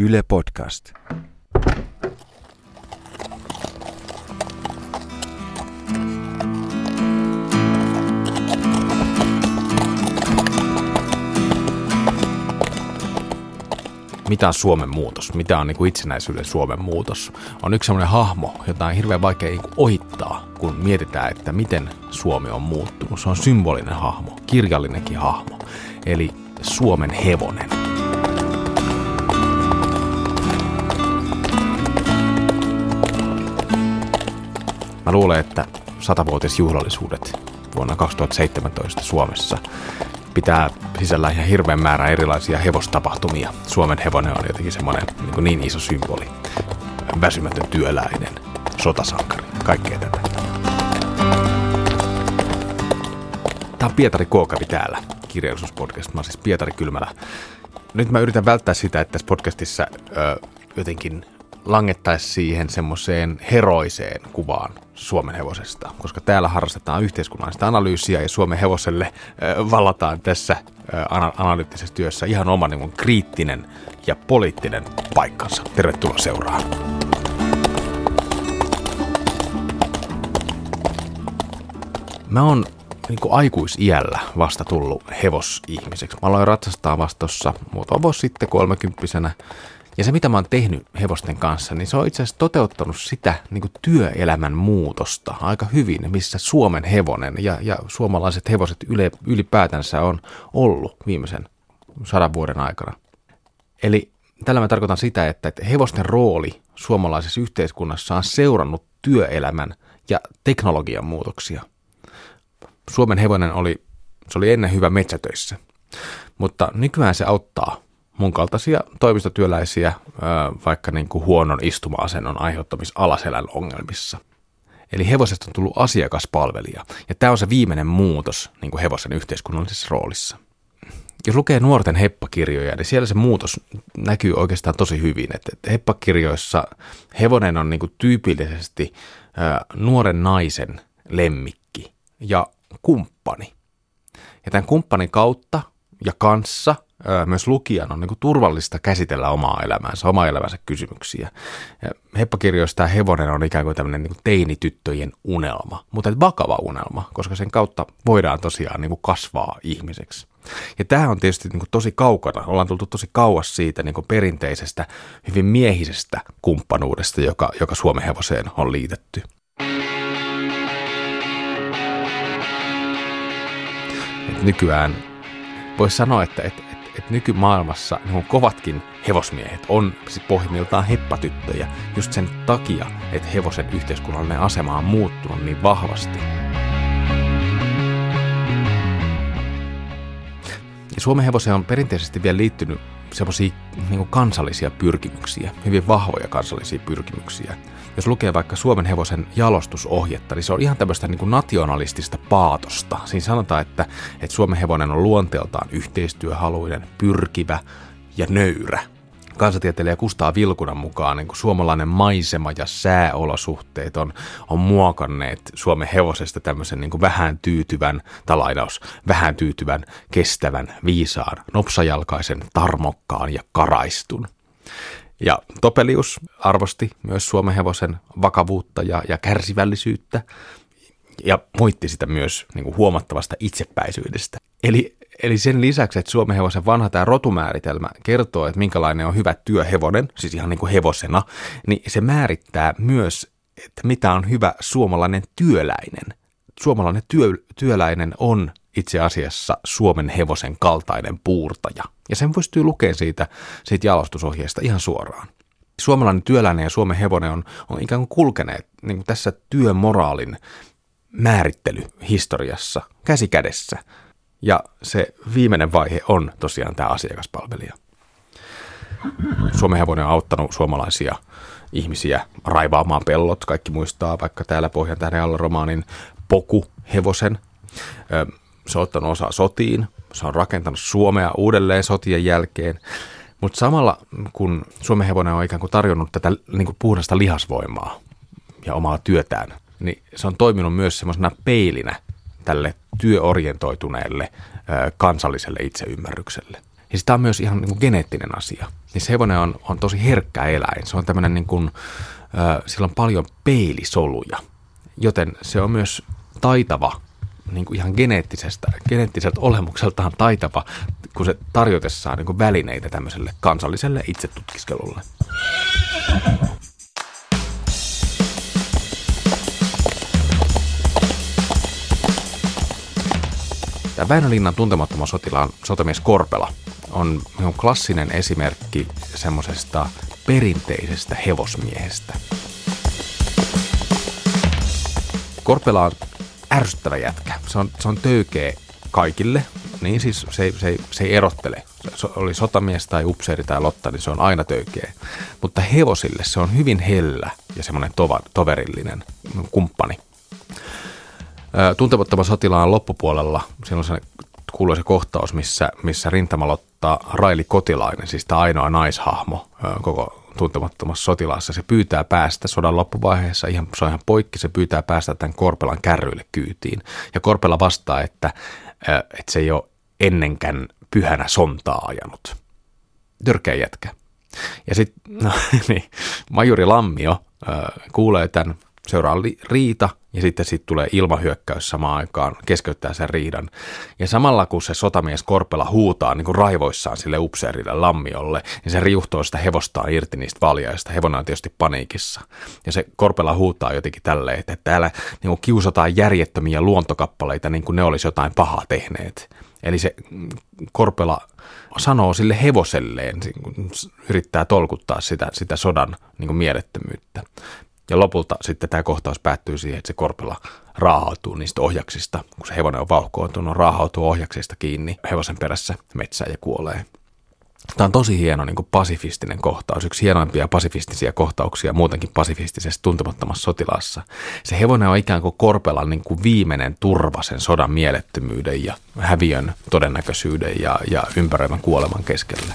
Yle Podcast. mitä on Suomen muutos, mitä on niin kuin itsenäisyyden Suomen muutos, on yksi sellainen hahmo, jota on hirveän vaikea niin ohittaa, kun mietitään, että miten Suomi on muuttunut. Se on symbolinen hahmo, kirjallinenkin hahmo, eli Suomen hevonen. Mä luulen, että satavuotisjuhlallisuudet vuonna 2017 Suomessa pitää sisällä ihan hirveän määrä erilaisia hevostapahtumia. Suomen hevonen on jotenkin semmoinen niin, niin iso symboli. Väsymätön työläinen, sotasankari, kaikkea tätä. Tämä on Pietari Kookavi täällä, kirjallisuuspodcast. Mä oon siis Pietari Kylmälä. Nyt mä yritän välttää sitä, että tässä podcastissa ö, jotenkin langettaisi siihen semmoiseen heroiseen kuvaan Suomen hevosesta, koska täällä harrastetaan yhteiskunnallista analyysiä ja Suomen hevoselle vallataan tässä analyyttisessä työssä ihan oma niin kriittinen ja poliittinen paikkansa. Tervetuloa seuraan. Mä oon niin aikuisiällä vasta tullut hevosihmiseksi. Mä aloin ratsastaa vasta tuossa muutama vuosi sitten kolmekymppisenä ja se, mitä mä oon tehnyt hevosten kanssa, niin se on itse asiassa toteuttanut sitä niin kuin työelämän muutosta aika hyvin, missä Suomen hevonen ja, ja suomalaiset hevoset yle, ylipäätänsä on ollut viimeisen sadan vuoden aikana. Eli tällä mä tarkoitan sitä, että, että hevosten rooli suomalaisessa yhteiskunnassa on seurannut työelämän ja teknologian muutoksia. Suomen hevonen oli, se oli ennen hyvä metsätöissä, mutta nykyään se auttaa mun kaltaisia toimistotyöläisiä vaikka niin kuin huonon istuma-asennon aiheuttamis alaselän ongelmissa. Eli hevosesta on tullut asiakaspalvelija, ja tämä on se viimeinen muutos niin kuin hevosen yhteiskunnallisessa roolissa. Jos lukee nuorten heppakirjoja, niin siellä se muutos näkyy oikeastaan tosi hyvin. Että heppakirjoissa hevonen on niin kuin tyypillisesti nuoren naisen lemmikki ja kumppani. Ja tämän kumppanin kautta ja kanssa – myös lukijan on niin kuin turvallista käsitellä omaa elämäänsä, omaa elämänsä kysymyksiä. Heppakirjoissa tämä hevonen on ikään kuin tämmöinen niin kuin teinityttöjen unelma, mutta vakava unelma, koska sen kautta voidaan tosiaan niin kuin kasvaa ihmiseksi. Ja tämä on tietysti niin kuin tosi kaukana, ollaan tultu tosi kauas siitä niin kuin perinteisestä, hyvin miehisestä kumppanuudesta, joka, joka Suomen hevoseen on liitetty. Et nykyään voisi sanoa, että, että että nykymaailmassa niin kovatkin hevosmiehet on pohjimmiltaan heppatyttöjä just sen takia, että hevosen yhteiskunnallinen asema on muuttunut niin vahvasti. Ja Suomen hevoseen on perinteisesti vielä liittynyt semmoisia niin kansallisia pyrkimyksiä, hyvin vahvoja kansallisia pyrkimyksiä. Jos lukee vaikka Suomen hevosen jalostusohjetta, niin se on ihan tämmöistä niin kuin nationalistista paatosta. Siinä sanotaan, että, että Suomen hevonen on luonteeltaan yhteistyöhaluinen, pyrkivä ja nöyrä. Kansatieteilijä Kustaa Vilkunan mukaan niin kuin suomalainen maisema ja sääolosuhteet on, on muokanneet Suomen hevosesta tämmöisen niin kuin vähän tyytyvän, talainaus, vähän tyytyvän, kestävän, viisaan, nopsajalkaisen, tarmokkaan ja karaistun. Ja Topelius arvosti myös Suomen hevosen vakavuutta ja, ja kärsivällisyyttä ja moitti sitä myös niin kuin huomattavasta itsepäisyydestä. Eli, eli sen lisäksi, että Suomen hevosen vanha tämä rotumääritelmä kertoo, että minkälainen on hyvä työhevonen, siis ihan niin kuin hevosena, niin se määrittää myös, että mitä on hyvä suomalainen työläinen. Suomalainen työ, työläinen on itse asiassa Suomen hevosen kaltainen puurtaja. Ja sen pystyy lukemaan siitä, siitä jalostusohjeesta ihan suoraan. Suomalainen työläinen ja Suomen hevonen on, on ikään kuin kulkeneet niin kuin tässä työmoraalin määrittelyhistoriassa käsi kädessä. Ja se viimeinen vaihe on tosiaan tämä asiakaspalvelija. Suomen hevonen on auttanut suomalaisia ihmisiä raivaamaan pellot. Kaikki muistaa vaikka täällä Pohjan tähden alla romaanin Poku hevosen. Se on ottanut osaa sotiin, se on rakentanut Suomea uudelleen sotien jälkeen. Mutta samalla kun Suomen hevonen on ikään kuin tarjonnut tätä niin kuin puhdasta lihasvoimaa ja omaa työtään, niin se on toiminut myös semmoisena peilinä tälle työorientoituneelle kansalliselle itseymmärrykselle. Ja sitä on myös ihan niin kuin geneettinen asia. Niin se hevonen on, on tosi herkkä eläin. Se on tämmöinen niin kuin, sillä on paljon peilisoluja, joten se on myös taitava niin kuin ihan geneettisestä, geneettiseltä olemukseltaan taitava, kun se tarjotessaan niin kuin välineitä tämmöiselle kansalliselle itsetutkiskelulle. Tämä Väinölinnan tuntemattoman sotilaan sotamies Korpela on klassinen esimerkki semmoisesta perinteisestä hevosmiehestä. Korpela on ärsyttävä jätkä. Se on, se on töykeä kaikille, niin siis se se se ei erottele. Se oli sotamies tai upseeri tai lotta, niin se on aina töykeä. Mutta hevosille se on hyvin hellä ja semmoinen tova, toverillinen kumppani. Tuntemattoman sotilaan loppupuolella, silloin se kuuluisa kohtaus, missä, missä rintamalottaa Raili Kotilainen, siis tämä ainoa naishahmo koko tuntemattomassa sotilaassa. Se pyytää päästä sodan loppuvaiheessa, ihan, se on ihan poikki, se pyytää päästä tämän Korpelan kärryille kyytiin. Ja Korpela vastaa, että, että se ei ole ennenkään pyhänä sontaa ajanut. Törkeä jätkä. Ja sitten no, niin, Majuri Lammio kuulee tämän seuraa riita ja sitten siitä tulee ilmahyökkäys samaan aikaan, keskeyttää sen riidan. Ja samalla kun se sotamies Korpela huutaa niin kuin raivoissaan sille upseerille lammiolle, niin se riuhtoo sitä hevostaan irti niistä valjaista. Hevonen on tietysti paniikissa. Ja se Korpela huutaa jotenkin tälleen, että täällä niin kuin kiusataan järjettömiä luontokappaleita niin kuin ne olisi jotain pahaa tehneet. Eli se Korpela sanoo sille hevoselleen, yrittää tolkuttaa sitä, sitä sodan niin kuin mielettömyyttä. Ja lopulta sitten tämä kohtaus päättyy siihen, että se korpela raahautuu niistä ohjaksista. Kun se hevonen on vauhkoontunut, raahautuu ohjaksista kiinni hevosen perässä metsään ja kuolee. Tämä on tosi hieno niin kuin pasifistinen kohtaus, yksi hienoimpia pasifistisia kohtauksia muutenkin pasifistisessa tuntemattomassa sotilassa. Se hevonen on ikään kuin Korpelan niin kuin viimeinen turva sen sodan mielettömyyden ja häviön todennäköisyyden ja, ja ympäröivän kuoleman keskellä.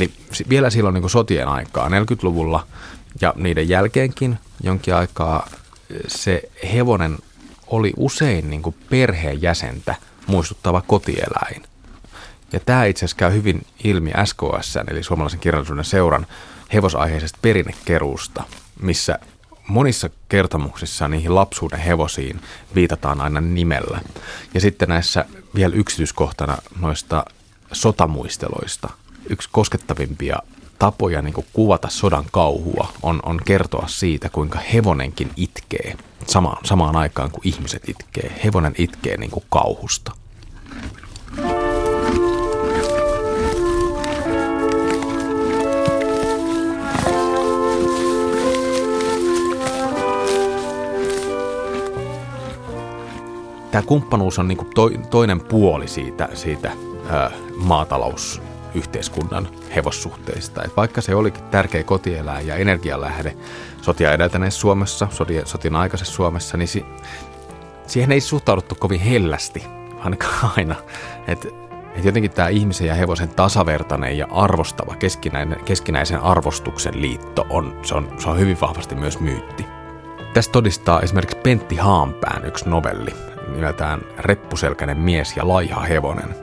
Eli vielä silloin niin sotien aikaa, 40-luvulla ja niiden jälkeenkin jonkin aikaa se hevonen oli usein niin kuin perheenjäsentä muistuttava kotieläin. Ja tämä itse asiassa käy hyvin ilmi SKS, eli suomalaisen kirjallisuuden seuran hevosaiheisesta perinnekeruusta, missä monissa kertomuksissa niihin lapsuuden hevosiin viitataan aina nimellä. Ja sitten näissä vielä yksityiskohtana noista sotamuisteloista – yksi koskettavimpia tapoja niin kuvata sodan kauhua on, on kertoa siitä, kuinka hevonenkin itkee samaan, samaan aikaan kuin ihmiset itkee. Hevonen itkee niin kuin kauhusta. Tämä kumppanuus on niin kuin to, toinen puoli siitä, siitä ää, maatalous yhteiskunnan hevossuhteista. Et vaikka se olikin tärkeä kotieläin ja energialähde sotia edeltäneessä Suomessa, sotien, sotien aikaisessa Suomessa, niin si, siihen ei suhtauduttu kovin hellästi, ainakaan aina. Et, et jotenkin tämä ihmisen ja hevosen tasavertainen ja arvostava keskinäinen, keskinäisen arvostuksen liitto on se, on, se on hyvin vahvasti myös myytti. Tästä todistaa esimerkiksi Pentti Haanpään yksi novelli nimeltään Reppuselkäinen mies ja laiha hevonen.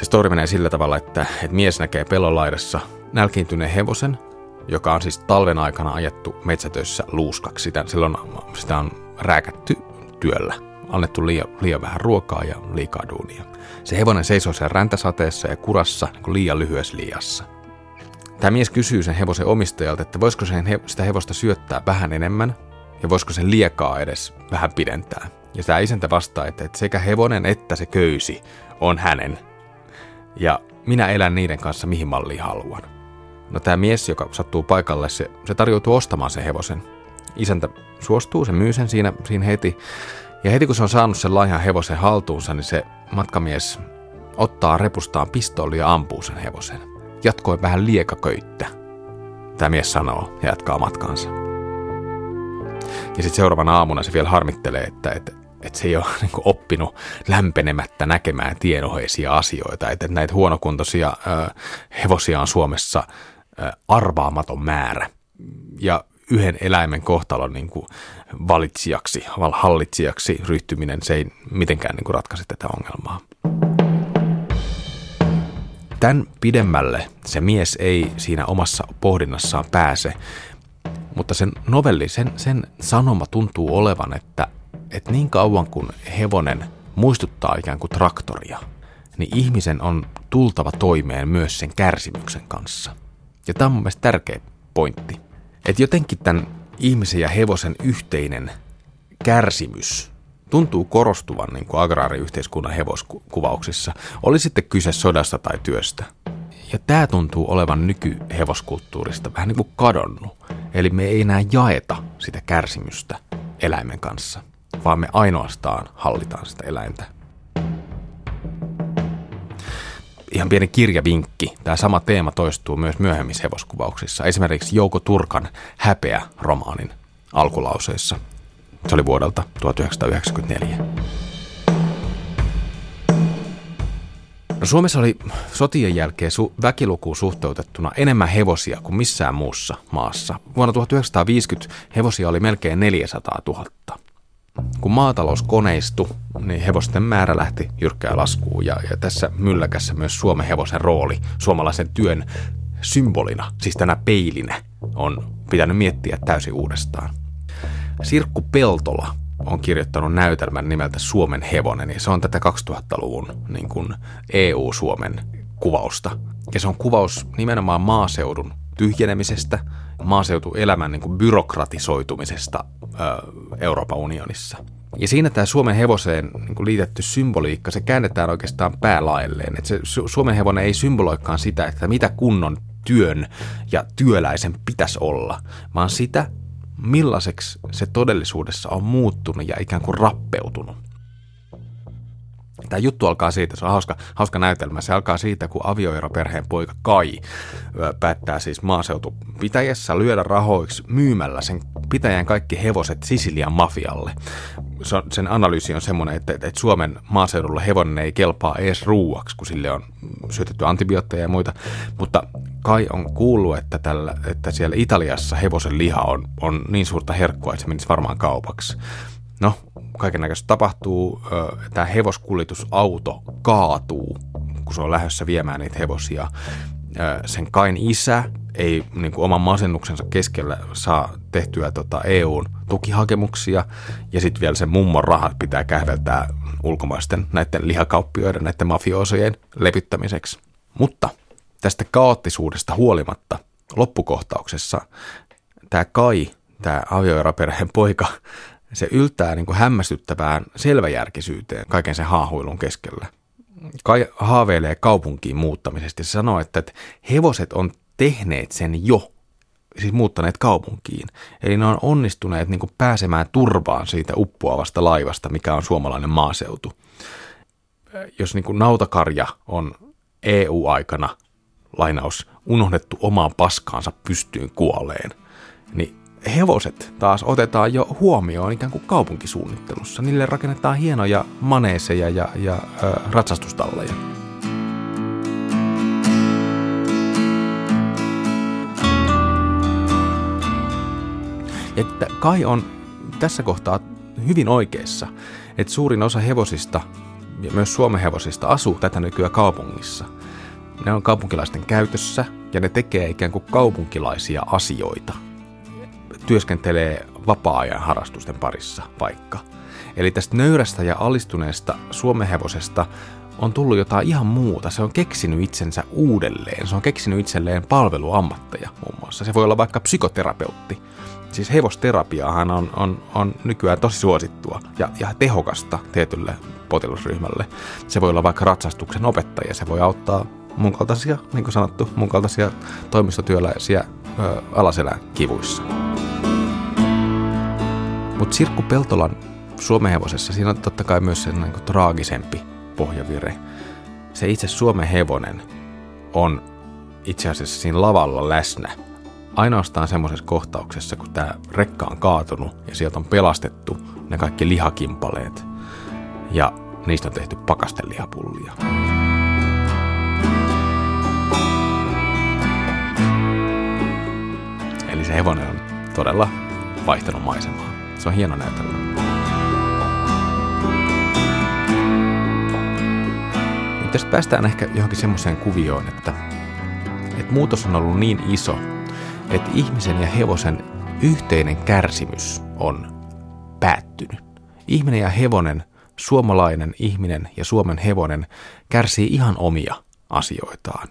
Se story menee sillä tavalla, että, että mies näkee pellon laidassa nälkiintyneen hevosen, joka on siis talven aikana ajettu metsätöissä luuskaksi. Sitä, silloin sitä on rääkätty työllä, annettu liian, liian vähän ruokaa ja liikaa duunia. Se hevonen seisoo siellä räntäsateessa ja kurassa niin liian lyhyessä liiassa. Tämä mies kysyy sen hevosen omistajalta, että voisiko sen he, sitä hevosta syöttää vähän enemmän ja voisiko sen liekaa edes vähän pidentää. Ja tämä isäntä vastaa, että sekä hevonen että se köysi on hänen ja minä elän niiden kanssa mihin malliin haluan. No tämä mies, joka sattuu paikalle, se, se tarjoutuu ostamaan sen hevosen. Isäntä suostuu, se myy sen siinä, siinä heti. Ja heti kun se on saanut sen laihan hevosen haltuunsa, niin se matkamies ottaa repustaan pistooli ja ampuu sen hevosen. Jatkoi vähän liekaköyttä. Tämä mies sanoo ja jatkaa matkaansa. Ja sitten seuraavana aamuna se vielä harmittelee, että, että että se ei ole niin kuin oppinut lämpenemättä näkemään tienoheisia asioita, että näitä huonokuntoisia ö, hevosia on Suomessa ö, arvaamaton määrä. Ja yhden eläimen kohtalon niin kuin valitsijaksi, hallitsijaksi ryhtyminen, se ei mitenkään niin kuin ratkaise tätä ongelmaa. Tämän pidemmälle se mies ei siinä omassa pohdinnassaan pääse, mutta sen novelli, sen, sen sanoma tuntuu olevan, että, että niin kauan kuin hevonen muistuttaa ikään kuin traktoria, niin ihmisen on tultava toimeen myös sen kärsimyksen kanssa. Ja tämä on mun mielestä tärkeä pointti. Että jotenkin tämän ihmisen ja hevosen yhteinen kärsimys tuntuu korostuvan niin kuin agraariyhteiskunnan hevoskuvauksissa, oli sitten kyse sodasta tai työstä. Ja tämä tuntuu olevan nykyhevoskulttuurista vähän niin kuin kadonnut. Eli me ei enää jaeta sitä kärsimystä eläimen kanssa, vaan me ainoastaan hallitaan sitä eläintä. Ihan pieni kirjavinkki. Tämä sama teema toistuu myös myöhemmissä hevoskuvauksissa. Esimerkiksi Jouko Turkan Häpeä-romaanin alkulauseissa. Se oli vuodelta 1994. No Suomessa oli sotien jälkeen su- väkilukuun suhteutettuna enemmän hevosia kuin missään muussa maassa. Vuonna 1950 hevosia oli melkein 400 000. Kun maatalous koneistui, niin hevosten määrä lähti jyrkkää laskuun ja, ja tässä mylläkässä myös Suomen hevosen rooli suomalaisen työn symbolina, siis tänä peilinä, on pitänyt miettiä täysin uudestaan. Sirkku Peltola on kirjoittanut näytelmän nimeltä Suomen hevonen, ja se on tätä 2000-luvun niin kuin EU-Suomen kuvausta. Ja se on kuvaus nimenomaan maaseudun tyhjenemisestä, maaseutuelämän niin kuin byrokratisoitumisesta Euroopan unionissa. Ja siinä tämä Suomen hevoseen niin kuin liitetty symboliikka, se käännetään oikeastaan päälaelleen. Että se Su- Suomen hevonen ei symboloikaan sitä, että mitä kunnon työn ja työläisen pitäisi olla, vaan sitä, millaiseksi se todellisuudessa on muuttunut ja ikään kuin rappeutunut. Tämä juttu alkaa siitä, se on hauska, hauska näytelmä, se alkaa siitä, kun avioeroperheen poika Kai päättää siis maaseutupitäjässä lyödä rahoiksi myymällä sen pitäjän kaikki hevoset Sisilian mafialle. Sen analyysi on semmoinen, että, että Suomen maaseudulla hevonen ei kelpaa edes ruuaksi, kun sille on syötetty antibiootteja ja muita, mutta Kai on kuullut, että, tällä, että siellä Italiassa hevosen liha on, on niin suurta herkkua, että se menisi varmaan kaupaksi. No, kaiken näköistä tapahtuu. Tämä hevoskuljetusauto kaatuu, kun se on lähdössä viemään niitä hevosia. Sen Kain isä ei niin kuin oman masennuksensa keskellä saa tehtyä tota EUn tukihakemuksia ja sitten vielä sen mummon rahat pitää kähveltää ulkomaisten näiden lihakauppioiden, näiden mafioosojen lepyttämiseksi. Mutta tästä kaoottisuudesta huolimatta loppukohtauksessa tämä Kai, tämä avioeraperheen poika, se yltää niin kuin hämmästyttävään selväjärkisyyteen kaiken sen haahuilun keskellä. Kai haaveilee kaupunkiin muuttamisesta se sanoo, että hevoset on tehneet sen jo, siis muuttaneet kaupunkiin. Eli ne on onnistuneet niin kuin pääsemään turvaan siitä uppoavasta laivasta, mikä on suomalainen maaseutu. Jos niin kuin nautakarja on EU-aikana, lainaus, unohdettu omaan paskaansa pystyyn kuoleen, niin hevoset taas otetaan jo huomioon ikään kuin kaupunkisuunnittelussa. Niille rakennetaan hienoja maneeseja ja, ja ö, ratsastustalleja. Että Kai on tässä kohtaa hyvin oikeassa, että suurin osa hevosista ja myös Suomen hevosista asuu tätä nykyään kaupungissa. Ne on kaupunkilaisten käytössä ja ne tekee ikään kuin kaupunkilaisia asioita – työskentelee vapaa-ajan harrastusten parissa vaikka. Eli tästä nöyrästä ja alistuneesta suomehevosesta on tullut jotain ihan muuta. Se on keksinyt itsensä uudelleen. Se on keksinyt itselleen palveluammatteja muun muassa. Se voi olla vaikka psykoterapeutti. Siis hevosterapiahan on, on, on nykyään tosi suosittua ja, ja tehokasta tietylle potilasryhmälle. Se voi olla vaikka ratsastuksen opettaja. Se voi auttaa mun kaltaisia, niin kuin sanottu, mun kaltaisia toimistotyöläisiä ö, alaselän kivuissa. Mutta Sirkku Peltolan Suomen hevosessa siinä on totta kai myös sen niin traagisempi pohjavire. Se itse Suomen hevonen on itse asiassa siinä lavalla läsnä. Ainoastaan semmoisessa kohtauksessa, kun tämä rekka on kaatunut ja sieltä on pelastettu ne kaikki lihakimpaleet – ja niistä on tehty pakastelihapullia. Eli se hevonen on todella vaihtanut maisemaa. Se on hieno näytelmä. Nyt tästä päästään ehkä johonkin semmoiseen kuvioon, että, että muutos on ollut niin iso, että ihmisen ja hevosen yhteinen kärsimys on päättynyt. Ihminen ja hevonen, suomalainen ihminen ja Suomen hevonen kärsii ihan omia asioitaan.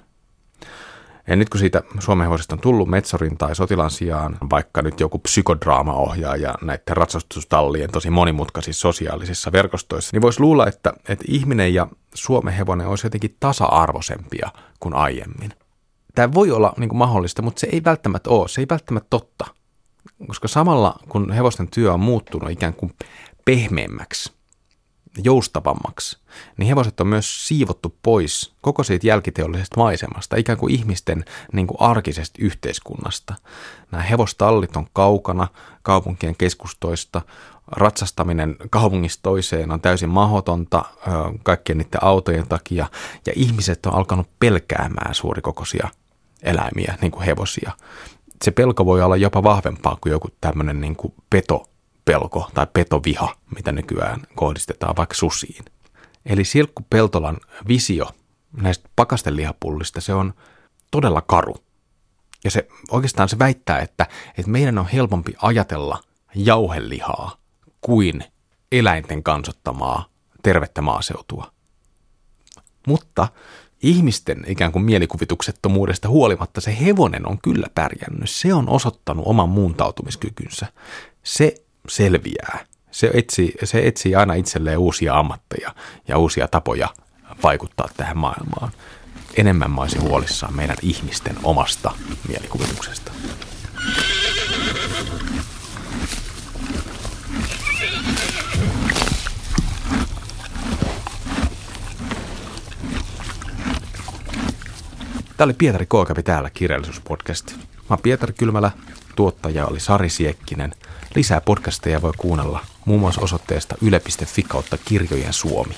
Ja nyt kun siitä Suomen hevosesta on tullut metsorin tai sotilan sijaan vaikka nyt joku psykodraamaohjaaja näiden ratsastustallien tosi monimutkaisissa sosiaalisissa verkostoissa, niin voisi luulla, että, että ihminen ja Suomen hevonen olisi jotenkin tasa-arvoisempia kuin aiemmin. Tämä voi olla niin kuin mahdollista, mutta se ei välttämättä ole. Se ei välttämättä totta. Koska samalla kun hevosten työ on muuttunut ikään kuin pehmeämmäksi, joustavammaksi, niin hevoset on myös siivottu pois koko siitä jälkiteollisesta maisemasta, ikään kuin ihmisten niin kuin arkisesta yhteiskunnasta. Nämä hevostallit on kaukana kaupunkien keskustoista, ratsastaminen kaupungista toiseen on täysin mahdotonta kaikkien niiden autojen takia, ja ihmiset on alkanut pelkäämään suurikokoisia eläimiä, niin kuin hevosia. Se pelko voi olla jopa vahvempaa kuin joku tämmöinen niin kuin peto pelko tai petoviha, mitä nykyään kohdistetaan vaikka susiin. Eli Silkku Peltolan visio näistä pakastelihapullista, se on todella karu. Ja se oikeastaan se väittää, että, että meidän on helpompi ajatella jauhelihaa kuin eläinten kansottamaa tervettä maaseutua. Mutta ihmisten ikään kuin mielikuvituksettomuudesta huolimatta se hevonen on kyllä pärjännyt. Se on osoittanut oman muuntautumiskykynsä. Se selviää. Se etsii, se etsii aina itselleen uusia ammatteja ja uusia tapoja vaikuttaa tähän maailmaan. Enemmän mä olisin huolissaan meidän ihmisten omasta mielikuvituksesta. Tämä oli Pietari Kookapi täällä kirjallisuuspodcast. Mä oon Pietari Kylmälä, tuottaja oli Sari Siekkinen – Lisää podcasteja voi kuunnella muun muassa osoitteesta yle.fi kautta kirjojen suomi.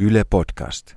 Yle Podcast.